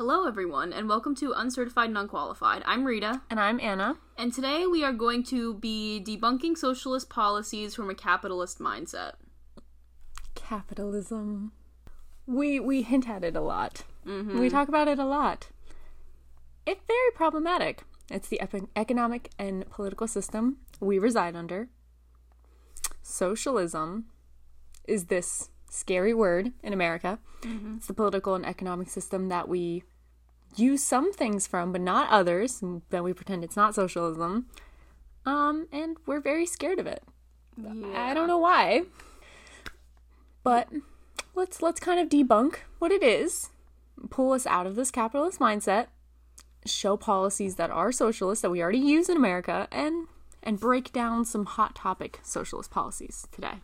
Hello, everyone, and welcome to Uncertified and Unqualified. I'm Rita, And I'm Anna. and today we are going to be debunking socialist policies from a capitalist mindset. Capitalism. We we hint at it a lot. Mm-hmm. We talk about it a lot. It's very problematic. It's the economic and political system we reside under. Socialism is this scary word in America. It's the political and economic system that we use some things from, but not others. and Then we pretend it's not socialism. Um, and we're very scared of it. I don't know why. But let's let's kind of debunk what it is, pull us out of this capitalist mindset, show policies that are socialist that we already use in America, and and break down some hot topic socialist policies today.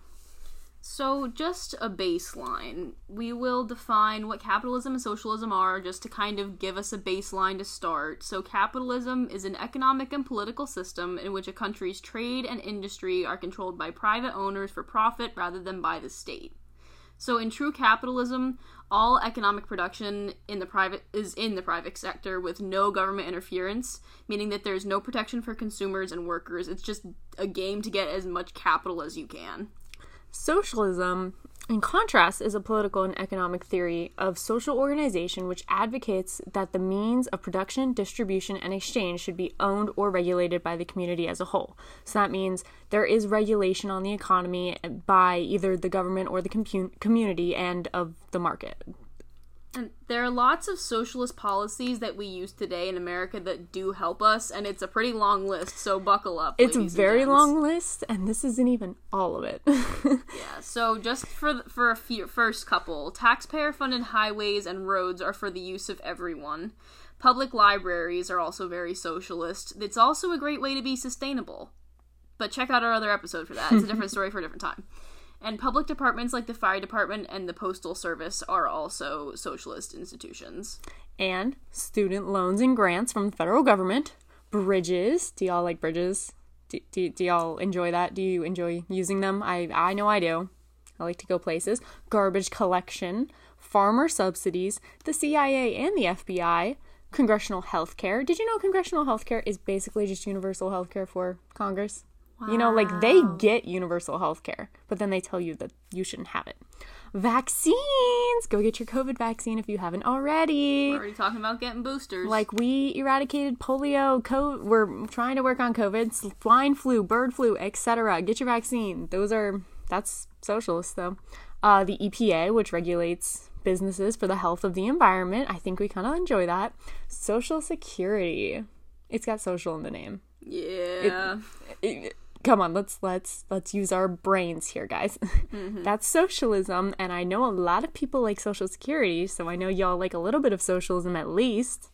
So, just a baseline. We will define what capitalism and socialism are just to kind of give us a baseline to start. So, capitalism is an economic and political system in which a country's trade and industry are controlled by private owners for profit rather than by the state. So, in true capitalism, all economic production in the private is in the private sector with no government interference, meaning that there's no protection for consumers and workers. It's just a game to get as much capital as you can. Socialism, in contrast, is a political and economic theory of social organization which advocates that the means of production, distribution, and exchange should be owned or regulated by the community as a whole. So that means there is regulation on the economy by either the government or the compu- community and of the market. And there are lots of socialist policies that we use today in America that do help us, and it's a pretty long list, so buckle up. It's a very long list, and this isn't even all of it. Yeah, so just for for a few first couple, taxpayer funded highways and roads are for the use of everyone. Public libraries are also very socialist. It's also a great way to be sustainable. But check out our other episode for that. It's a different story for a different time. And public departments like the fire department and the postal service are also socialist institutions. and student loans and grants from the federal government. Bridges. Do y'all like bridges? Do, do, do y'all enjoy that? Do you enjoy using them? I, I know I do. I like to go places. Garbage collection, farmer subsidies, the CIA and the FBI, congressional health care. Did you know congressional health care is basically just universal health care for Congress? You know, like they get universal health care, but then they tell you that you shouldn't have it. Vaccines! Go get your COVID vaccine if you haven't already. We're already talking about getting boosters. Like we eradicated polio, co- we're trying to work on COVID, swine flu, bird flu, etc. Get your vaccine. Those are that's socialist though. Uh, the EPA, which regulates businesses for the health of the environment, I think we kind of enjoy that. Social Security, it's got social in the name. yeah. It- come on, let's let's let's use our brains here, guys. Mm-hmm. That's socialism, and I know a lot of people like Social Security, so I know y'all like a little bit of socialism at least,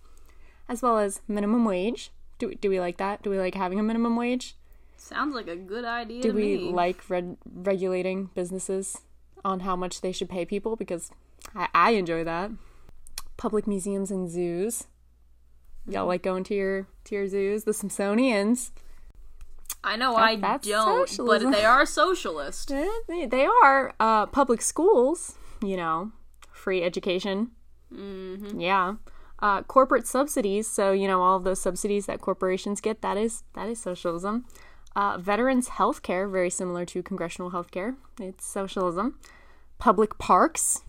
as well as minimum wage. Do do we like that? Do we like having a minimum wage? Sounds like a good idea Do we me. like reg- regulating businesses on how much they should pay people? Because I, I enjoy that. Public museums and zoos. Y'all mm-hmm. like going to your to your zoos? The Smithsonian's. I know I that's don't, socialism. but they are socialist. They they are uh, public schools, you know, free education. Mm-hmm. Yeah, uh, corporate subsidies. So you know all of those subsidies that corporations get. That is that is socialism. Uh, veterans health care, very similar to congressional health care. It's socialism. Public parks,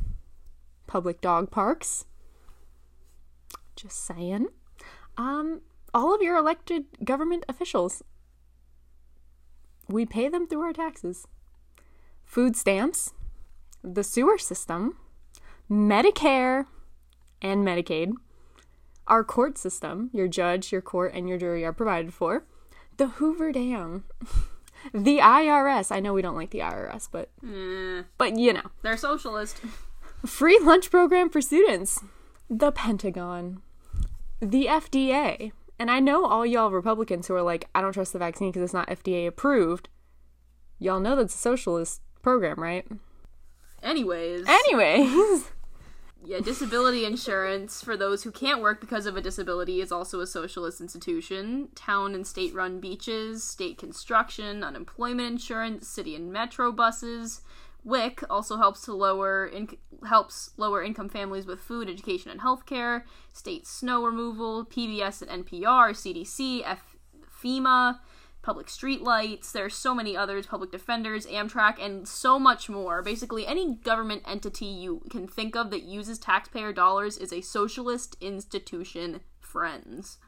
public dog parks. Just saying. Um, all of your elected government officials we pay them through our taxes. Food stamps, the sewer system, Medicare and Medicaid, our court system, your judge, your court, and your jury are provided for, the Hoover Dam, the IRS. I know we don't like the IRS, but but you know, they're socialist. free lunch program for students, the Pentagon, the FDA. And I know all y'all Republicans who are like, I don't trust the vaccine because it's not FDA approved. Y'all know that's a socialist program, right? Anyways, Anyways, yeah, disability insurance for those who can't work because of a disability is also a socialist institution. Town and state run beaches, state construction, unemployment insurance, city and metro buses, WIC also helps to lower in- helps lower income families with food, education, and healthcare. State snow removal, PBS and NPR, CDC, F- FEMA, public street lights. There's so many others, public defenders, Amtrak, and so much more. Basically, any government entity you can think of that uses taxpayer dollars is a socialist institution. Friends.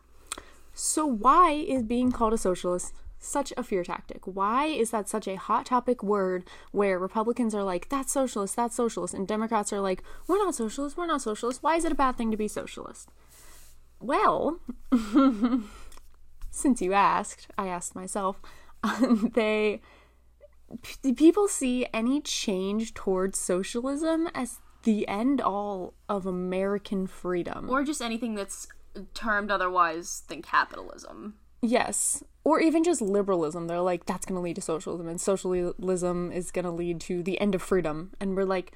So why is being called a socialist such a fear tactic? Why is that such a hot topic word where Republicans are like, that's socialist, that's socialist, and Democrats are like, we're not socialist, we're not socialist. Why is it a bad thing to be socialist? Well, since you asked, I asked myself, they p- people see any change towards socialism as the end all of American freedom. Or just anything that's termed otherwise than capitalism. Yes. Or even just liberalism. They're like, that's going to lead to socialism, and socialism is going to lead to the end of freedom. And we're like,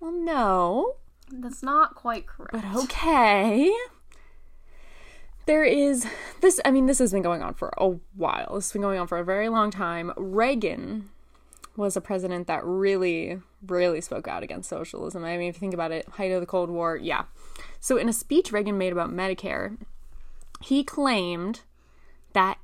well, no. That's not quite correct. But okay. There is this, I mean, this has been going on for a while. This has been going on for a very long time. Reagan was a president that really, really spoke out against socialism. I mean, if you think about it, height of the Cold War, yeah. So, in a speech Reagan made about Medicare, he claimed that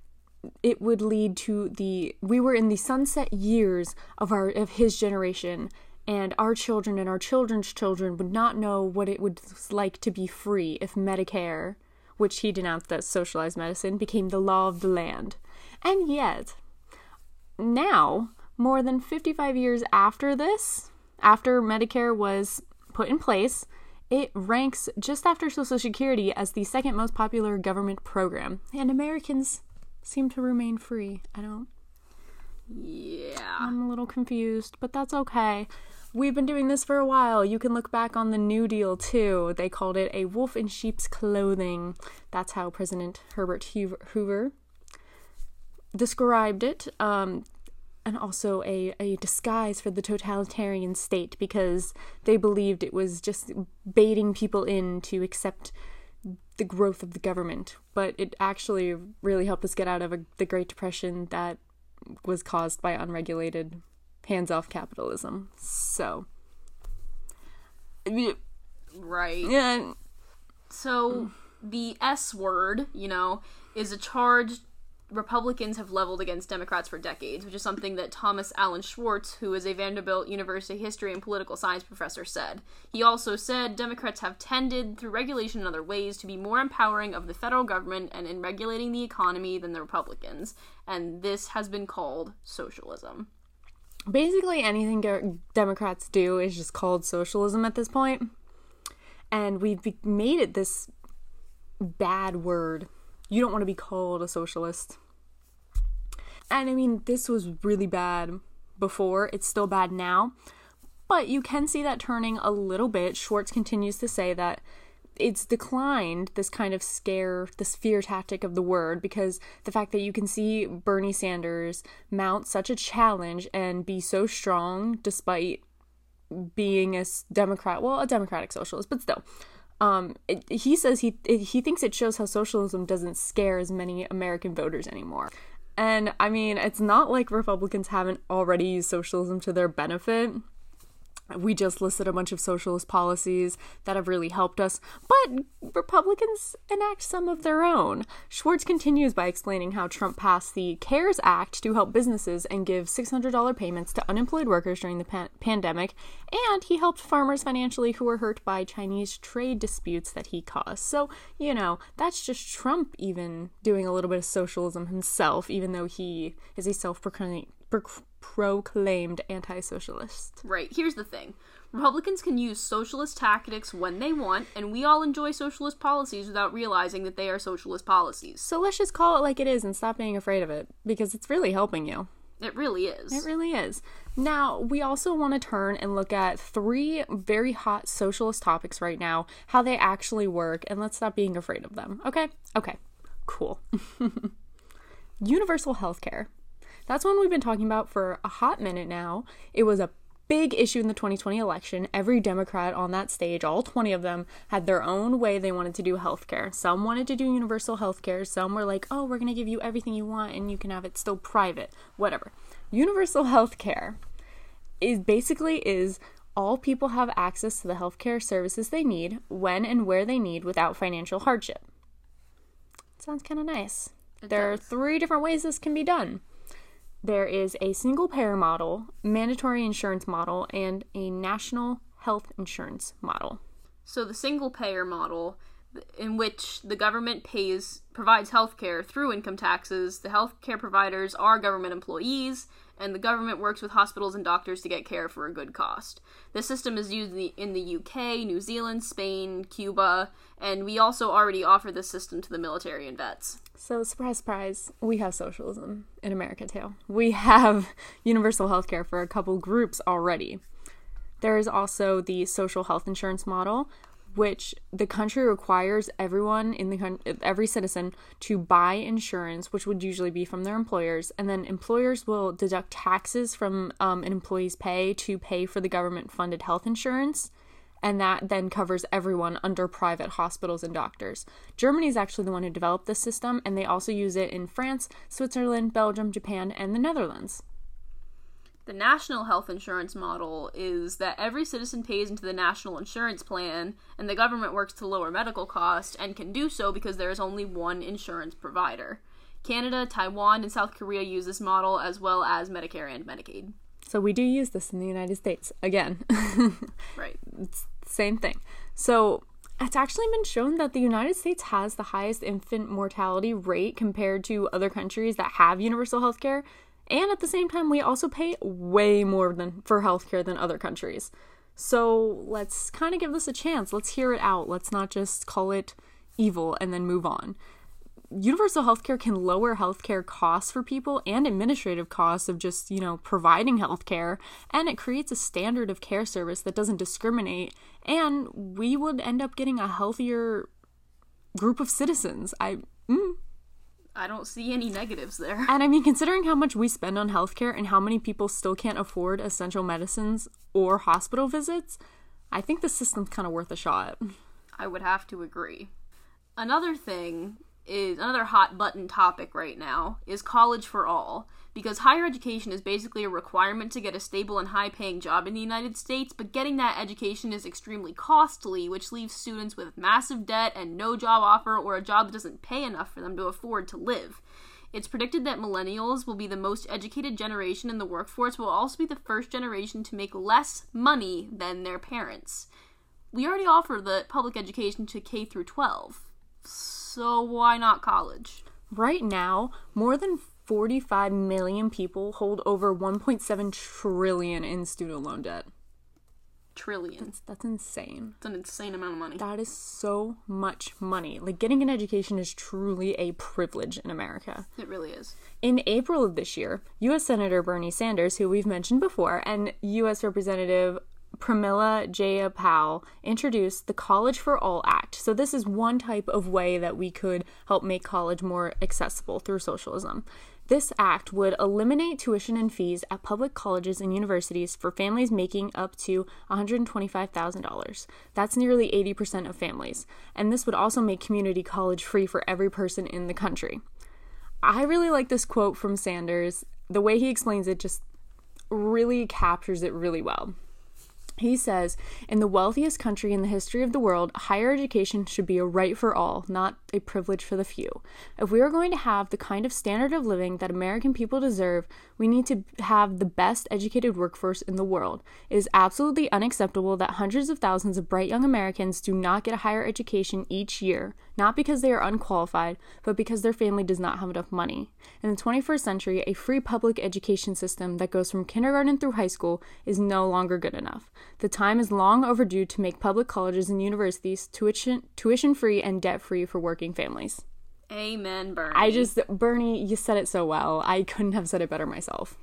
it would lead to the we were in the sunset years of our of his generation and our children and our children's children would not know what it was like to be free if Medicare, which he denounced as socialized medicine, became the law of the land. And yet, now, more than 55 years after this, after Medicare was put in place, it ranks just after Social Security as the second most popular government program, and Americans seem to remain free. I don't. Yeah. I'm a little confused, but that's okay. We've been doing this for a while. You can look back on the New Deal too. They called it a wolf in sheep's clothing. That's how President Herbert Hoover, described it. Um, and also a, a disguise for the totalitarian state because they believed it was just baiting people in to accept the growth of the government. But it actually really helped us get out of a, the Great Depression that was caused by unregulated, hands off capitalism. So. Right. Yeah. So the S word, you know, is a charge Republicans have leveled against Democrats for decades, which is something that Thomas Allen Schwartz, who is a Vanderbilt University history and political science professor, said. He also said Democrats have tended, through regulation and other ways, to be more empowering of the federal government and in regulating the economy than the Republicans, and this has been called socialism. Basically, anything de- Democrats do is just called socialism at this. And we've made it this bad word you don't want to be called a socialist. And I mean, this was really bad before, it's still bad now. But you can see that turning a little bit. Schwartz continues to say that it's declined this kind of scare, this fear tactic of the word, because the fact that you can see Bernie Sanders mount such a challenge and be so strong despite being a Democrat, well, a Democratic socialist, but still, um, it, he says he he thinks it shows how socialism doesn't scare as many American voters anymore. And I mean, it's not like Republicans haven't already used socialism to their benefit. We just listed a bunch of socialist policies that have really helped us, but Republicans enact some of their own. Schwartz continues by explaining how Trump passed the CARES Act to help businesses and give $600 payments to unemployed workers during the pan- pandemic, and he helped farmers financially who were hurt by Chinese trade disputes that he caused. So, you know, that's just Trump even doing a little bit of socialism himself, even though he is a self proclaimed proclaimed anti socialist. Right. Here's the thing Republicans can use socialist tactics when they want, and we all enjoy socialist policies without realizing that they are socialist policies. So let's just call it like it is and stop being afraid of it because it's really helping you. It really is. It really is. Now, we also want to turn and look at three very hot socialist topics right now, how they actually work, and let's stop being afraid of them. Okay? Okay. Cool. Universal health care. That's one we've been talking about for a hot minute now. It was a big issue in the 2020 election. Every Democrat on that stage, all 20 of them, had their own way they wanted to do healthcare. Some wanted to do universal healthcare, some were like, oh, we're going to give you everything you want and you can have it still private, whatever. Universal healthcare is basically is all people have access to the healthcare services they need when and where they need without financial hardship. Sounds kind of nice. It there does. are three different ways this can be done. There is a single payer model, mandatory insurance model, and a national health insurance model. So the single payer model in which the government pays provides health care through income taxes, the healthcare providers are government employees and the government works with hospitals and doctors to get care for a good cost. This system is used in the, UK, New Zealand, Spain, Cuba, and we also already offer this system to the military and vets. So, surprise, surprise, we have socialism in America too. We have universal health care for a couple groups already. There is also the social health insurance model, which the country requires everyone in the coun- every citizen to buy insurance, which would usually be from their employers, and then employers will deduct taxes from um, an employee's pay to pay for the government-funded health insurance, and that then covers everyone under private hospitals and doctors. Germany is actually the one who developed this system, and they also use it in France, Switzerland, Belgium, Japan, and the Netherlands. The national health insurance model is that every citizen pays into the national insurance plan, and the government works to lower medical costs and can do so because there is only one insurance provider. Canada, Taiwan, and South Korea use this model as well as Medicare and Medicaid. So we do use this in the United States again. Right. Same thing. So it's actually been shown that the United States has the highest infant mortality rate compared to other countries that have universal health care. And at the same time, we also pay way more than for healthcare than other countries. So let's kind of give this a chance. Let's hear it out. Let's not just call it evil and then move on. Universal healthcare can lower healthcare costs for people and administrative costs of just, you know, providing healthcare, and it creates a standard of care service that doesn't discriminate, and we would end up getting a healthier group of citizens. I mm, I don't see any negatives there. and I mean, considering how much we spend on healthcare and how many people still can't afford essential medicines or hospital visits, I think the system's kind of worth a shot. I would have to agree. Another thing is another hot button topic right now is college for all because higher education is basically a requirement to get a stable and high paying job in the United States, but getting that education is extremely costly, which leaves students with massive debt and no job offer or a job that doesn't pay enough for them to afford to live. It's predicted that millennials will be the most educated generation in the workforce, but will also be the first generation to make less money than their parents. We already offer the public education to K through 12. So why not college? Right now, more than 45 million people hold over 1.7 trillion in student loan debt. Trillion. That's insane. It's an insane amount of money. That is so much money. Like getting an education is truly a privilege in America. It really is. In April of this year, U.S. Senator Bernie Sanders, who we've mentioned before, and U.S. Representative Pramila Jayapal introduced the College for All Act. So, this is one type of way that we could help make college more accessible through socialism. This act would eliminate tuition and fees at public colleges and universities for families making up to $125,000. That's nearly 80% of families. And this would also make community college free for every person in the country. I really like this quote from Sanders. The way he explains it just really captures it really well. He says, In the wealthiest country in the history of the world, higher education should be a right for all, not a privilege for the few. If we are going to have the kind of standard of living that American people deserve, we need to have the best educated workforce in the world. It is absolutely unacceptable that hundreds of thousands of bright young Americans do not get a higher education each year, not because they are unqualified, but because their family does not have enough money. In the 21st century, a free public education system that goes from kindergarten through high school is no longer good enough. The time is long overdue to make public colleges and universities tuition tuition free and debt free for working families. Amen, Bernie. I just Bernie, you said it so well. I couldn't have said it better myself.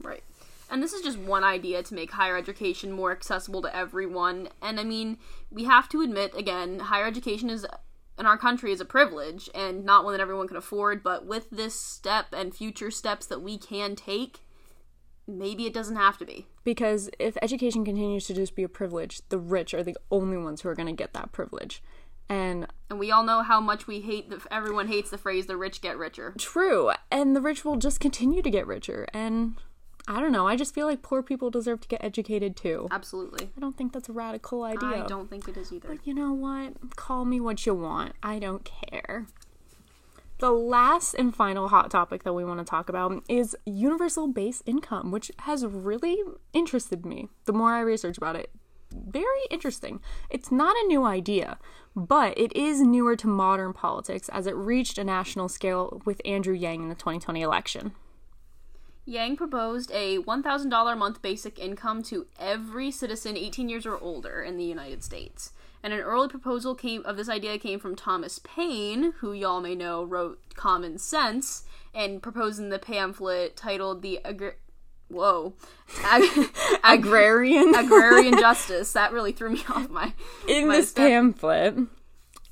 Right. And this is just one idea to make higher education more accessible to everyone. And I mean, we have to admit, again, higher education is in our country is a privilege and not one that everyone can afford. But with this step and future steps that we can take, maybe it doesn't have to be. Because if education continues to just be a privilege, the rich are the only ones who are going to get that privilege. And And we all know how much we hate the everyone hates the phrase "the rich get richer." true, and the rich will just continue to get richer. And I don't know. I just feel like poor people deserve to get educated too. Absolutely. I don't think that's a radical idea. I don't think it is either. But you know what? Call me what you want. I don't care. The last and final hot topic that we want to talk about is universal base income, which has really interested me the more I research about it. Very interesting. It's not a new idea, but it is newer to modern politics as it reached a national scale with Andrew Yang in the 2020 election. Yang proposed a $1,000 a month basic income to every citizen 18 years or older in the United States. And an early proposal came of this idea came from Thomas Paine, who y'all may know wrote Common Sense and proposing the pamphlet titled the Agri- Whoa, Ag- Agrarian agrarian justice. That really threw me off my. in my this step. pamphlet,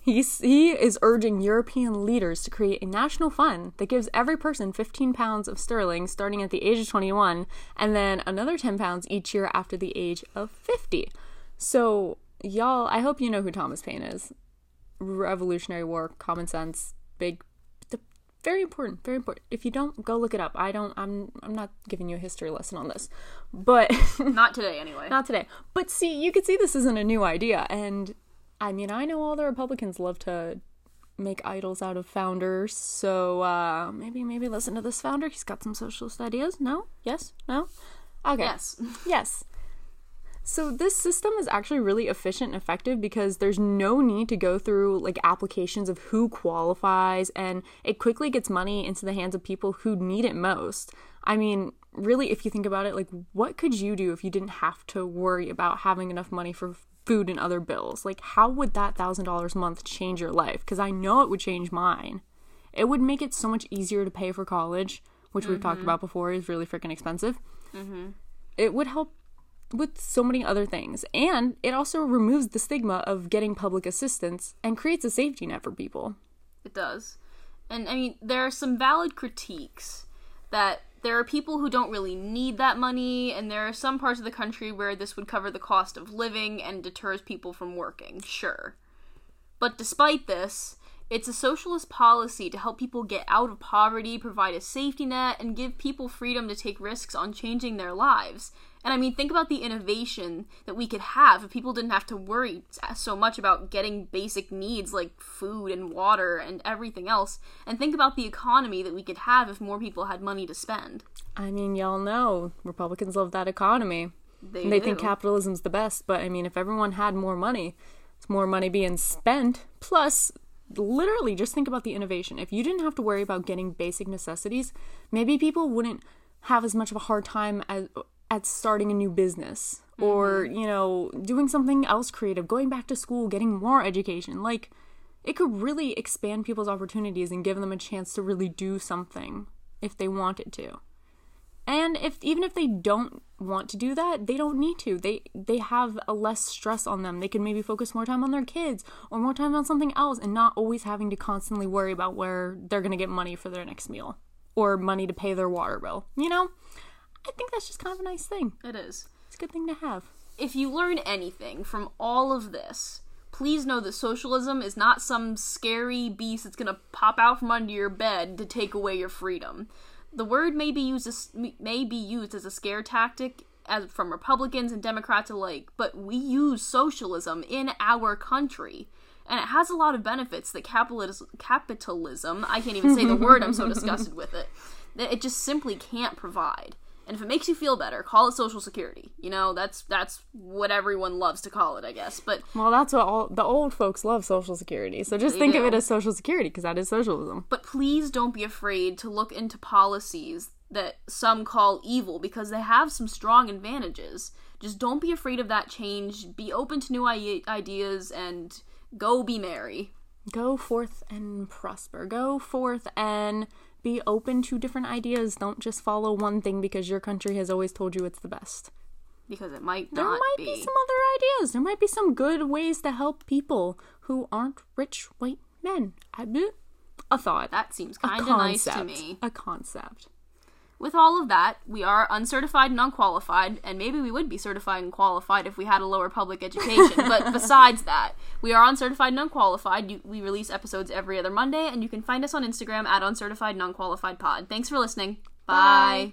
he's, he is urging European leaders to create a national fund that gives every person 15 pounds of sterling starting at the age of 21 and then another 10 pounds each year after the age of 50. So, y'all, I hope you know who Thomas Paine is. Revolutionary War, common sense, big very important, very important. If you don't, go look it up. I don't I'm I'm not giving you a history lesson on this. But Not today, anyway. not today. But see, you could see this isn't a new idea. And I mean, I know all the Republicans love to make idols out of founders. So uh, maybe, maybe listen to this founder. He's got some socialist ideas. No? Yes? No? Okay. yes. Yes. So this system is actually really efficient and effective because there's no need to go through like applications of who qualifies and it quickly gets money into the hands of people who need it most. I mean, really if you think about it, like what could you do if you didn't have to worry about having enough money for food and other bills? Like how would that $1000 a month change your life? Cuz I know it would change mine. It would make it so much easier to pay for college, which we've talked mm-hmm. about before is really freaking expensive. Mm-hmm. It would help with so many other things. And it also removes the stigma of getting public assistance and creates a safety net for people. It does. And I mean, there are some valid critiques that there are people who don't really need that money, and there are some parts of the country where this would cover the cost of living and deters people from working, sure. But despite this, it's a socialist policy to help people get out of poverty, provide a safety net, and give people freedom to take risks on changing their lives. And I mean, think about the innovation that we could have if people didn't have to worry so much about getting basic needs like food and water and everything else. And think about the economy that we could have if more people had money to spend. I mean, y'all know Republicans love that economy. They, they think capitalism's the best, but I mean, if everyone had more money, it's more money being spent. Plus, literally, just think about the innovation. If you didn't have to worry about getting basic necessities, maybe people wouldn't have as much of a hard time as at starting a new business or mm-hmm. you know doing something else creative going back to school getting more education. Like it could really expand people's opportunities and give them a chance to really do something if they wanted to. And if even if they don't want to do that they don't need to. They they have a less stress on them. They can maybe focus more time on their kids or more time on something else and not always having to constantly worry about where they're going to get money for their next meal or money to pay their water bill you know i think that's just kind of a nice thing It is. it's a good thing to have if you learn anything from all of this, please know that socialism is not some scary beast that's going to pop out from under your bed to take away your freedom. The word may be used as, may be used as a scare tactic as from Republicans and Democrats alike, but we use socialism in our country. And it has a lot of benefits that capitalism, capitalism I can't even say the word, I'm so disgusted with it, that it just simply can't provide. And if it makes you feel better, call it social security. You know, that's that's what everyone loves to call it, I guess. But well that's what all the old folks love social security so just think of it as social security because that is socialism but please don't be afraid to look into policies that some call evil because they have some strong advantages. Just don't be afraid of that change. Be open to new I- ideas and go be merry. Go forth and prosper. Go forth and be open to different ideas. Don't just follow one thing because your country has always told you it's the best. Because it might There might be. be some other ideas. There might be some good ways to help people who aren't rich white men. I-. A thought. that seems kind of nice to me. A concept. With all of that, we are uncertified and unqualified, and maybe we would be certified and qualified if we had a lower public education. but besides that, we are uncertified and unqualified. You, we release episodes every other Monday, and you can find us on Instagram at uncertified and unqualified pod. Thanks for listening. Bye. Bye.